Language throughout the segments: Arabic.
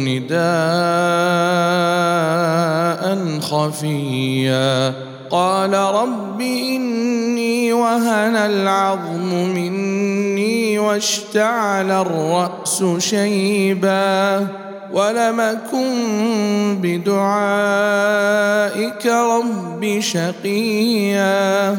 نداء خفيا. قال رب إني وهن العظم مني واشتعل الرأس شيبا. ولمكن بدعائك رب شقيا.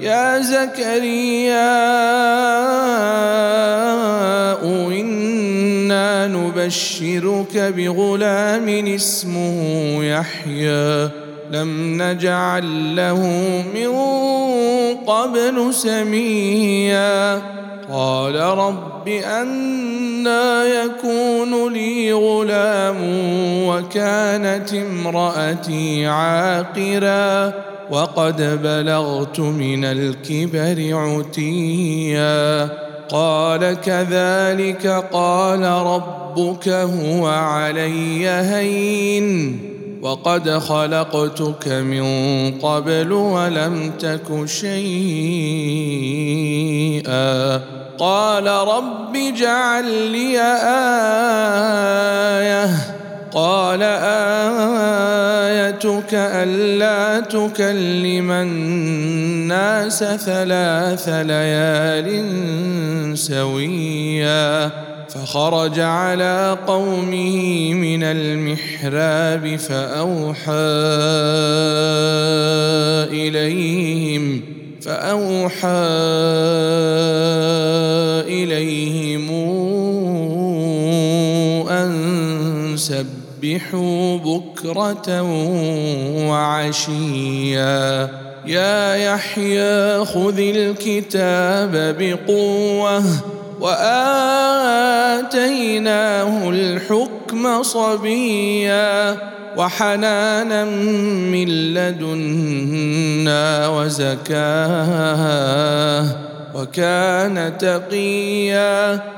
يا زكريا إنا نبشرك بغلام اسمه يحيى. لم نجعل له من قبل سميا. قال رب أنا يكون لي غلام وكانت امرأتي عاقرا. وقد بلغت من الكبر عتيا. قال كذلك قال ربك هو علي هين. وقد خلقتك من قبل ولم تك شيئا. قال رب اجعل لي آية. قال ايتك الا تكلم الناس ثلاث ليال سويا فخرج على قومه من المحراب فأوحى إليهم فأوحى إليهم أن سبحوا بكرة وعشيا. يا يحيى خذ الكتاب بقوة. وآتيناه الحكم صبيا. وحنانا من لدنا وزكاة. وكان تقيا.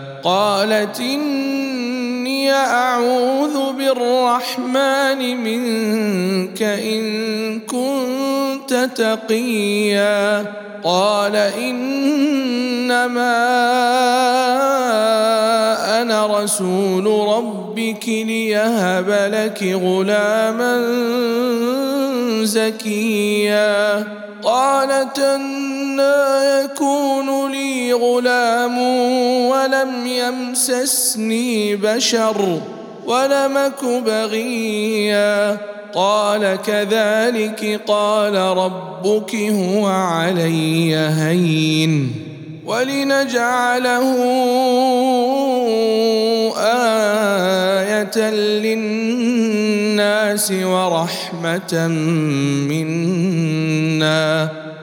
قالت إني أعوذ بالرحمن منك إن كنت تقيا. قال إنما أنا رسول ربك ليهب لك غلاما زكيا. قالت أنا يكون غلام ولم يمسسني بشر ولمك بغيا. قال كذلك قال ربك هو علي هين. ولنجعله آية للناس ورحمة منا.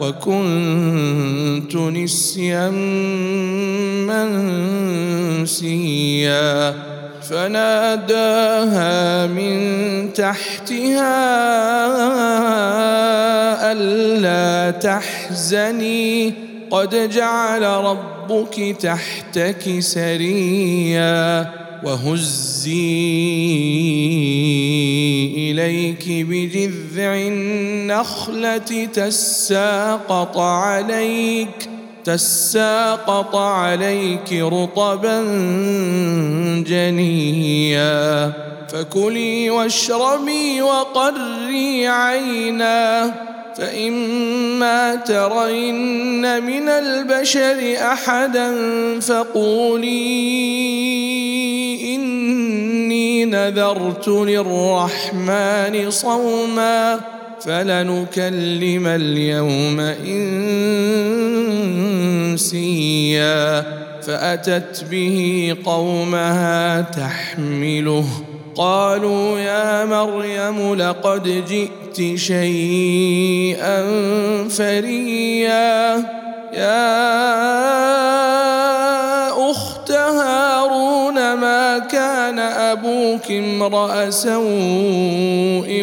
وكنت نسيا منسيا. فناداها من تحتها ألا تحزني. قد جعل ربك تحتك سريا. وهزي إليك بجذع النخلة تساقط عليك تساقط عليك رطبا جنيا. فكلي واشربي وقري عينا فإما ترين من البشر أحدا فقولي نذرت للرحمن صوما فلنكلم اليوم إنسيا فأتت به قومها تحمله. قالوا يا مريم لقد جئت شيئا فريا. يا كان أبوك امرأ سوء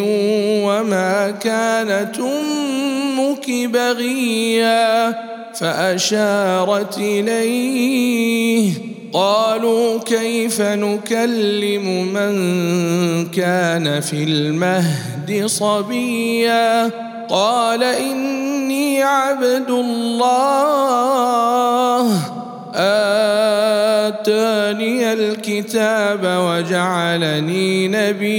وما كانت أمك بغيا فأشارت إليه. قالوا كيف نكلم من كان في المهد صبيا؟ قال إني عبد الله. آتاني الكتاب وجعلني نبيا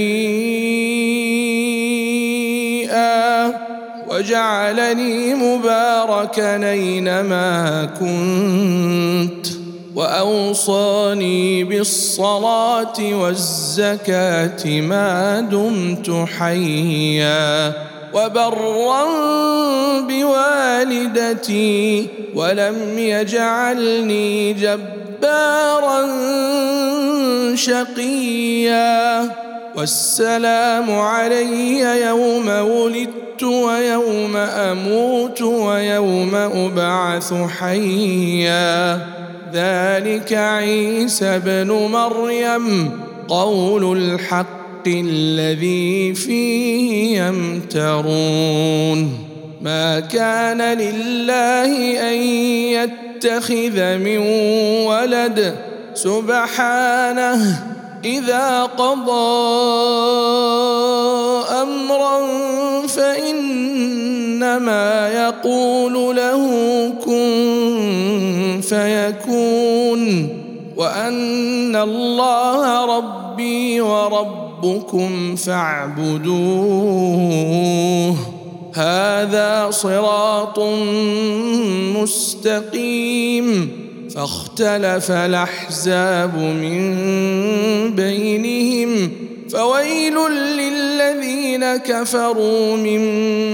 وجعلني مباركا أينما كنت وأوصاني بالصلاة والزكاة ما دمت حيا وبرا بوالدتي ولم يجعلني جبارا شقيا. والسلام علي يوم ولدت ويوم أموت ويوم أبعث حيا. ذلك عيسى بن مريم قول الحق الذي فيه يمترون. ما كان لله أن يتخذ من ولد سبحانه إذا قضى أمرا فإنما يقول له كن فيكون وأن الله ربي وربكم فاعبدوه هذا صراط مستقيم. فاختلف الأحزاب من بينهم. فويل للذين كفروا من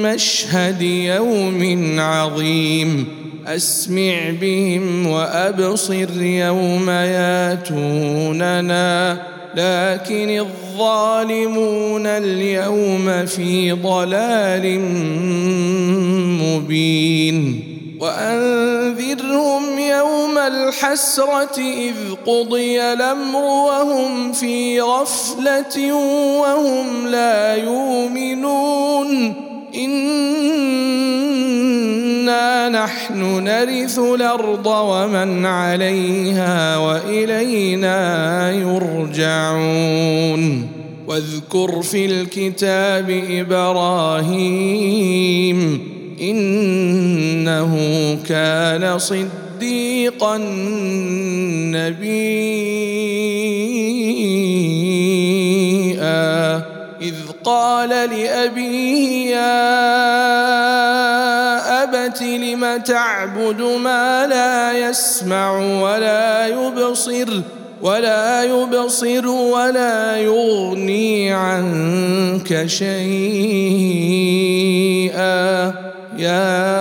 مشهد يوم عظيم. أسمع بهم وأبصر يوم ياتوننا. لكن الظالمون اليوم في ضلال مبين. وأنذرهم يوم الحسرة إذ قضي الأمر وهم في غفلة وهم لا يؤمنون. انا نحن نرث الأرض ومن عليها والينا يرجعون واذكر في الكتاب إبراهيم انه كان صديقا نبيا إذ قال لأبيه يا أبت لم تعبد ما لا يسمع ولا يبصر ولا يبصر ولا يغني عنك شيئا. يا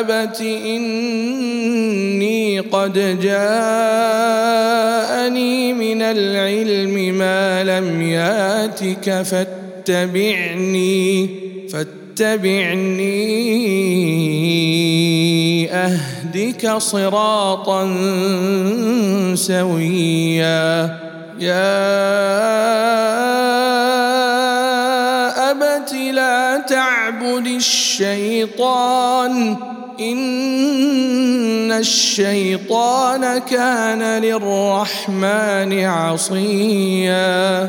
أبت إني قد جاءني ياتك فاتبعني فاتبعني أهدك صراطا سويا. يا أبت لا تعبد الشيطان إن الشيطان كان للرحمن عصيا.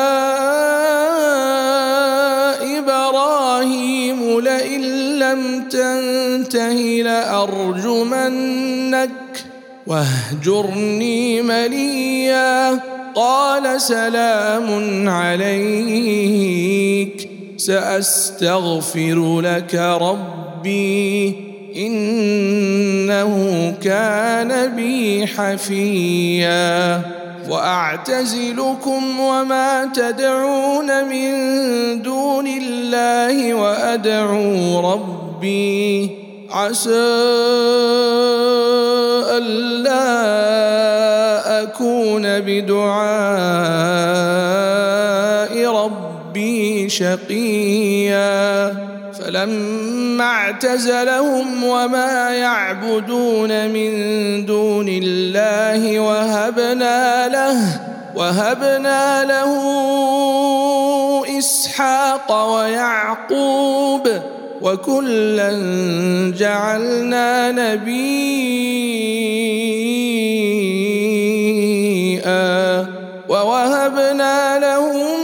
لم تنته لأرجمنك. واهجرني مليا. قال سلام عليك. سأستغفر لك ربي. إنه كان بي حفيا. وأعتزلكم وما تدعون من دون الله وأدعو ربي عسى ألا أكون بدعاء ربي شقيا فلما اعتزلهم وما يعبدون من دون الله وهبنا له وهبنا له إسحاق ويعقوب وكلا جعلنا نبيئا ووهبنا لهم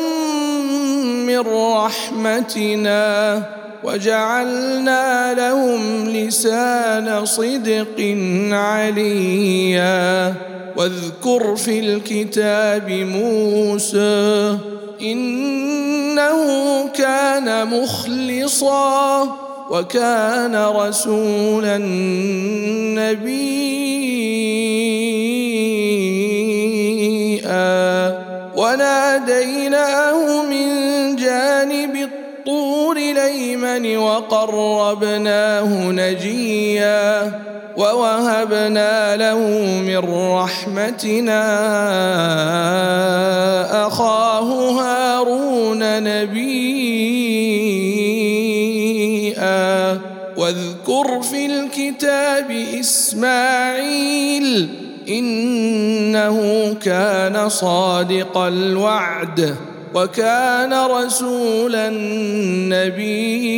من رحمتنا وجعلنا لهم لسان صدق عليا واذكر في الكتاب موسى إنه كان مخلصا وكان رسولا نبيا. وناديناه من جانب الطور الأيمن وقربناه نجيا. ووهبنا له من رحمتنا أخاه هارون نبيا. واذكر في الكتاب إسماعيل إنه كان صادق الوعد وكان رسولا نبيا.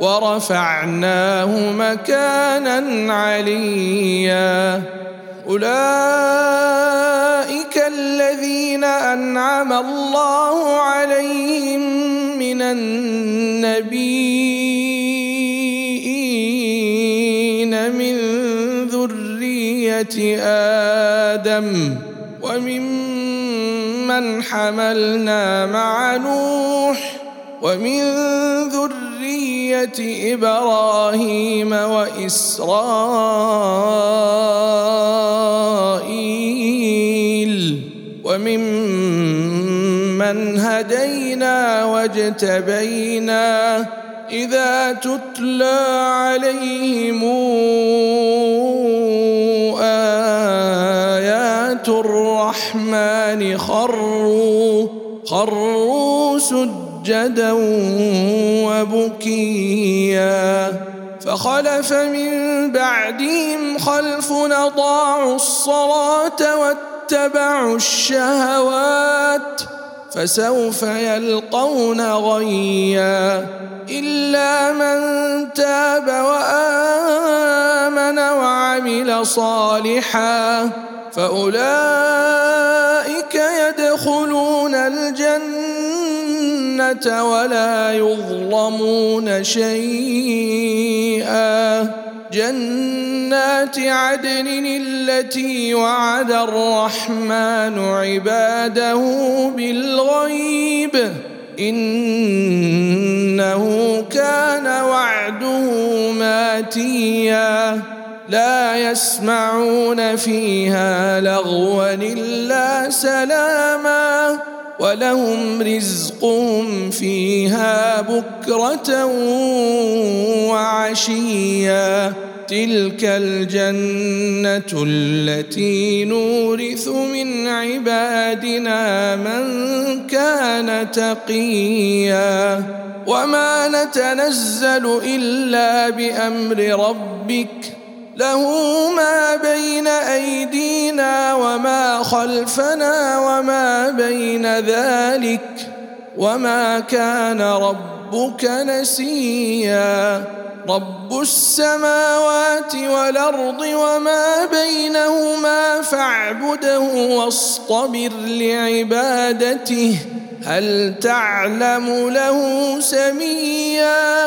ورفعناه مكانا عليا. أولئك الذين أنعم الله عليهم من النبيين من ذرية آدم ومن من حملنا مع نوح ومن ذرية إبراهيم وإسرائيل وممن هدينا واجتبينا إذا تتلى عليهم آيات الرحمن خروا خروا سجدا وبكيا فخلف من بعدهم خلف اضاعوا الصلاه واتبعوا الشهوات فسوف يلقون غيا الا من تاب وامن وعمل صالحا فاولئك الجنه ولا يظلمون شيئا. جنات عدن التي وعد الرحمن عباده بالغيب. إنه كان وعده ماتيا. لا يسمعون فيها لغوا إلا سلاما. ولهم رزقهم فيها بكرة وعشيا. تلك الجنة التي نورث من عبادنا من كان تقيا. وما نتنزل إلا بأمر ربك له ما بين أيدينا وما خلفنا وما بين ذلك وما كان ربك نسيا. رب السماوات والأرض وما بينهما فاعبده واصطبر لعبادته. هل تعلم له سميا؟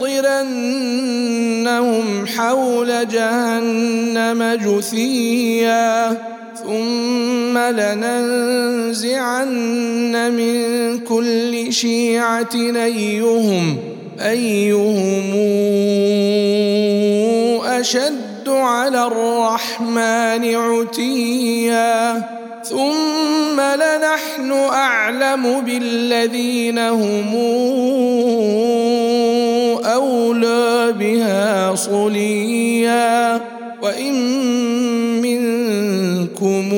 لنحضرنهم حول جهنم جثيا ثم لننزعن من كل شيعة أيهم أيهم أشد على الرحمن عتيا. ثم لنحن أعلم بالذين هم أولى بها صليا وإن منكم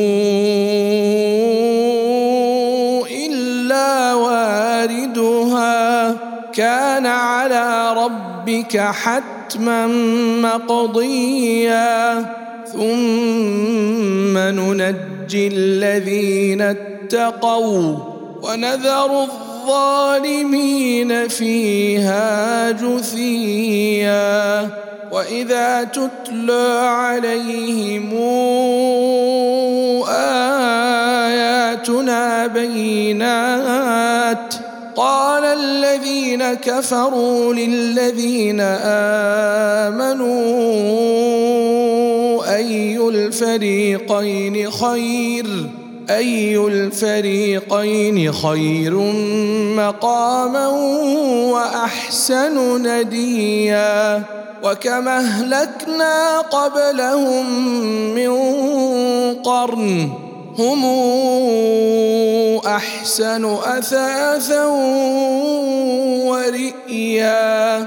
إلا واردها كان على ربك حتما مقضيا ثم ننجي الذين اتقوا ونذر الظالمين فيها جثيا وإذا تتلى عليهم آياتنا بينات قال الذين كفروا للذين آمنوا أي الفريقين خير؟ أي الفريقين خير مقاما وأحسن نديا؟ وكم أهلكنا قبلهم من قرن؟ هم أحسن أثاثا ورئيا.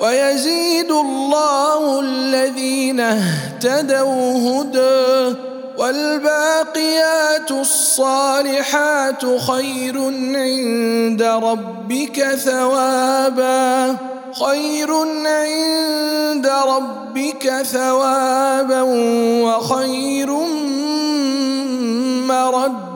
ويزيد الله الذين اهتدوا هدى والباقيات الصالحات خير عند ربك ثوابا خير عند ربك ثوابا وخير مردا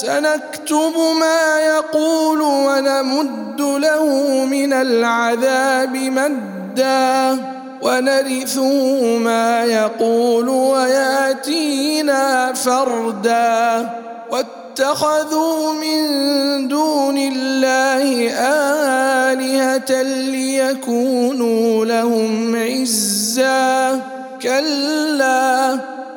سنكتب ما يقول ونمد له من العذاب مدا ونرثه ما يقول وياتينا فردا واتخذوا من دون الله آلهة ليكونوا لهم عزا. كلا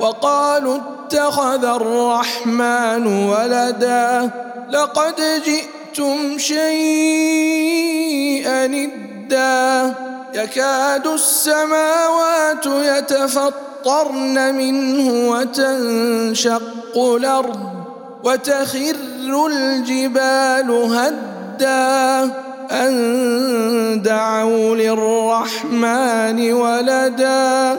وقالوا اتخذ الرحمن ولدا لقد جئتم شيئا ادا يكاد السماوات يتفطرن منه وتنشق الأرض وتخر الجبال هدا. أن دعوا للرحمن ولدا.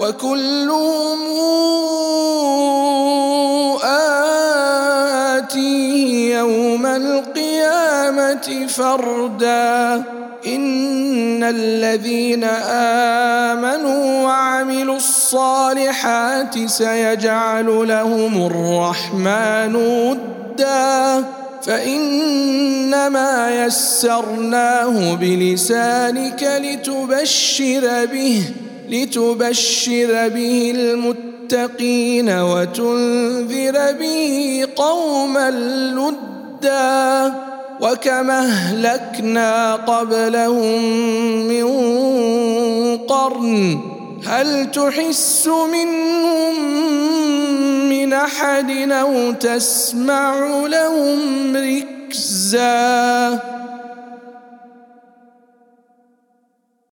وكلهم آتيه يوم القيامة فردا. إن الذين آمنوا وعملوا الصالحات سيجعل لهم الرحمن ودا. فإنما يسرناه بلسانك لتبشر به. لتبشر به المتقين وتنذر به قوما لدا وكما أهلكنا قبلهم من قرن هل تحس منهم من أحد أو تسمع لهم ركزا